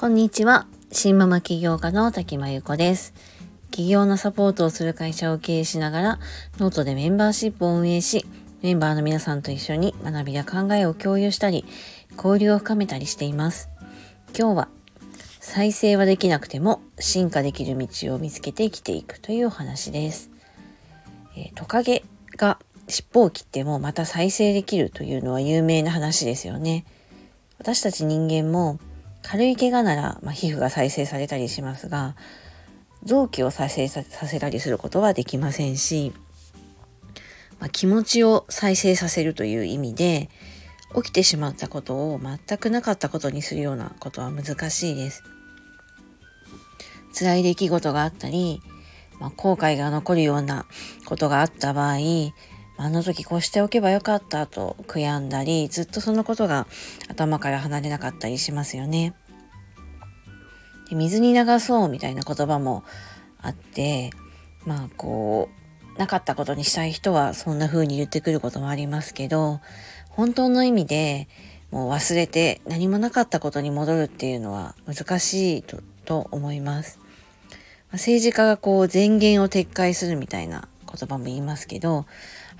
こんにちは。新ママ起業家の滝真由子です。起業のサポートをする会社を経営しながら、ノートでメンバーシップを運営し、メンバーの皆さんと一緒に学びや考えを共有したり、交流を深めたりしています。今日は、再生はできなくても進化できる道を見つけて生きていくというお話です。えー、トカゲが尻尾を切ってもまた再生できるというのは有名な話ですよね。私たち人間も軽い怪我なら、まあ、皮膚が再生されたりしますが臓器を再生させたりすることはできませんし、まあ、気持ちを再生させるという意味で起きてしまったことを全くなかったことにするようなことは難しいです。辛い出来事があったり、まあ、後悔が残るようなことがあった場合あの時こうしておけばよかったと悔やんだり、ずっとそのことが頭から離れなかったりしますよね。で水に流そうみたいな言葉もあって、まあこう、なかったことにしたい人はそんな風に言ってくることもありますけど、本当の意味でもう忘れて何もなかったことに戻るっていうのは難しいとと思います。政治家がこう前言を撤回するみたいな言葉も言いますけど、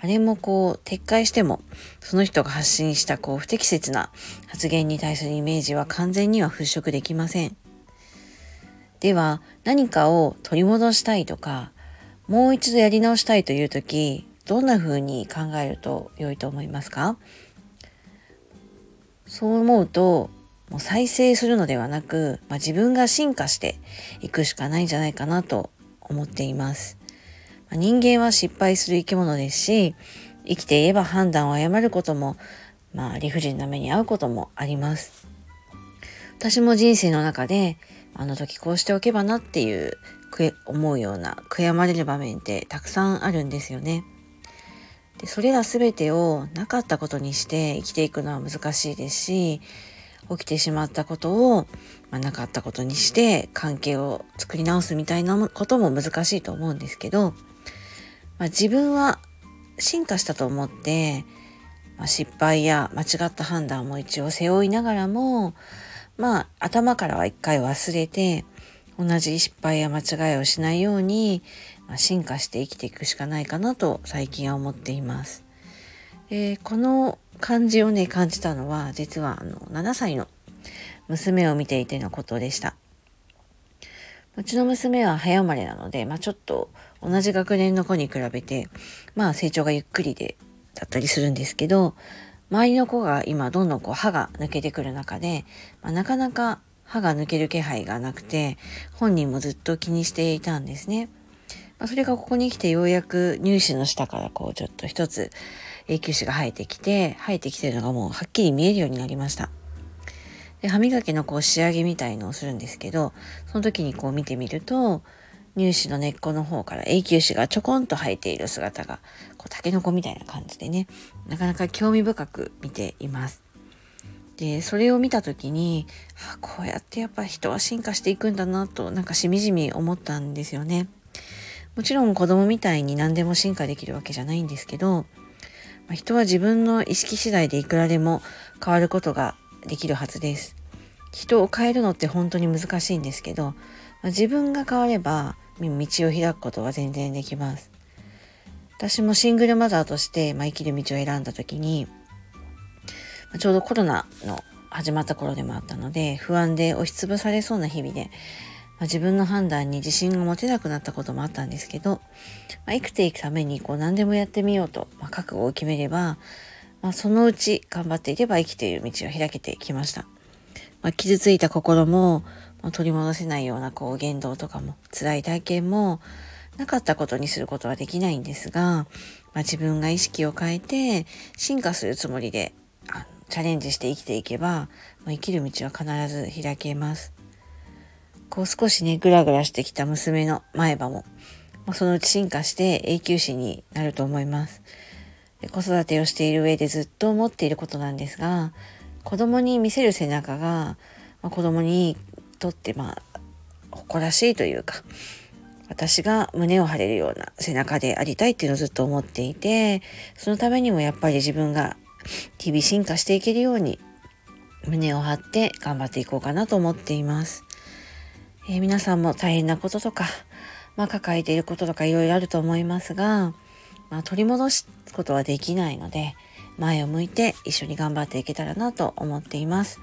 あれもこう撤回してもその人が発信したこう不適切な発言に対するイメージは完全には払拭できません。では何かを取り戻したいとかもう一度やり直したいという時どんな風に考えると良いと思いますか？そう思うともう再生するのではなく、まあ、自分が進化していくしかないんじゃないかなと思っています。人間は失敗する生き物ですし、生きていれば判断を誤ることも、まあ理不尽な目に遭うこともあります。私も人生の中で、あの時こうしておけばなっていう思うような悔やまれる場面ってたくさんあるんですよね。でそれら全てをなかったことにして生きていくのは難しいですし起きてしまったことを、まあ、なかったことにして関係を作り直すみたいなことも難しいと思うんですけどまあ、自分は進化したと思って、まあ、失敗や間違った判断も一応背負いながらも、まあ、頭からは一回忘れて、同じ失敗や間違いをしないように、まあ、進化して生きていくしかないかなと最近は思っています。えー、この感じをね、感じたのは、実はあの7歳の娘を見ていてのことでした。うちの娘は早生まれなので、まあちょっと同じ学年の子に比べて、まあ成長がゆっくりで、だったりするんですけど、周りの子が今どんどんこう歯が抜けてくる中で、まあ、なかなか歯が抜ける気配がなくて、本人もずっと気にしていたんですね。まあ、それがここに来てようやく乳歯の下からこうちょっと一つ永久歯が生えてきて、生えてきてるのがもうはっきり見えるようになりました。で歯磨きのこう仕上げみたいのをするんですけどその時にこう見てみると乳歯の根っこの方から永久歯がちょこんと生えている姿がこうタケノコみたいな感じでねなかなか興味深く見ています。でそれを見た時にあこうやってやっぱ人は進化していくんだなとなんかしみじみ思ったんですよね。もちろん子供みたいに何でも進化できるわけじゃないんですけど、まあ、人は自分の意識次第でいくらでも変わることができるはずです。人を変えるのって本当に難しいんですけど、ま、自分が変われば道を開くことは全然できます。私もシングルマザーとして、まあ、生きる道を選んだ時に、ま、ちょうどコロナの始まった頃でもあったので不安で押しつぶされそうな日々で、まあ、自分の判断に自信が持てなくなったこともあったんですけど、まあ、生きていくためにこう何でもやってみようと、ま、覚悟を決めれば、まあ、そのうち頑張っていれば生きている道を開けてきました。まあ、傷ついた心も、まあ、取り戻せないようなこう言動とかも辛い体験もなかったことにすることはできないんですが、まあ、自分が意識を変えて進化するつもりでチャレンジして生きていけば、まあ、生きる道は必ず開けます。こう少しね、ぐらぐらしてきた娘の前歯も、まあ、そのうち進化して永久歯になると思います。子育てをしている上でずっと思っていることなんですが、子供に見せる背中が、まあ、子供にとってまあ誇らしいというか私が胸を張れるような背中でありたいっていうのをずっと思っていてそのためにもやっぱり自分が日々進化していけるように胸を張って頑張っていこうかなと思っています。えー、皆さんも大変なこととか、まあ、抱えていることとかいろいろあると思いますが、まあ、取り戻すことはできないので、前を向いて一緒に頑張っていけたらなと思っています。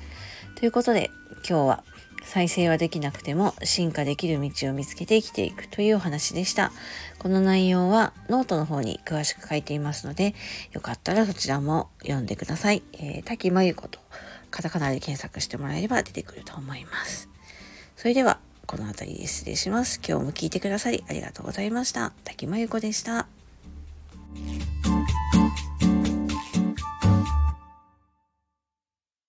ということで、今日は再生はできなくても進化できる道を見つけて生きていくというお話でした。この内容はノートの方に詳しく書いていますので、よかったらそちらも読んでください。えー、滝真由子とカタカナで検索してもらえれば出てくると思います。それでは、この辺りで失礼します。今日も聞いてくださりありがとうございました。滝真由子でした。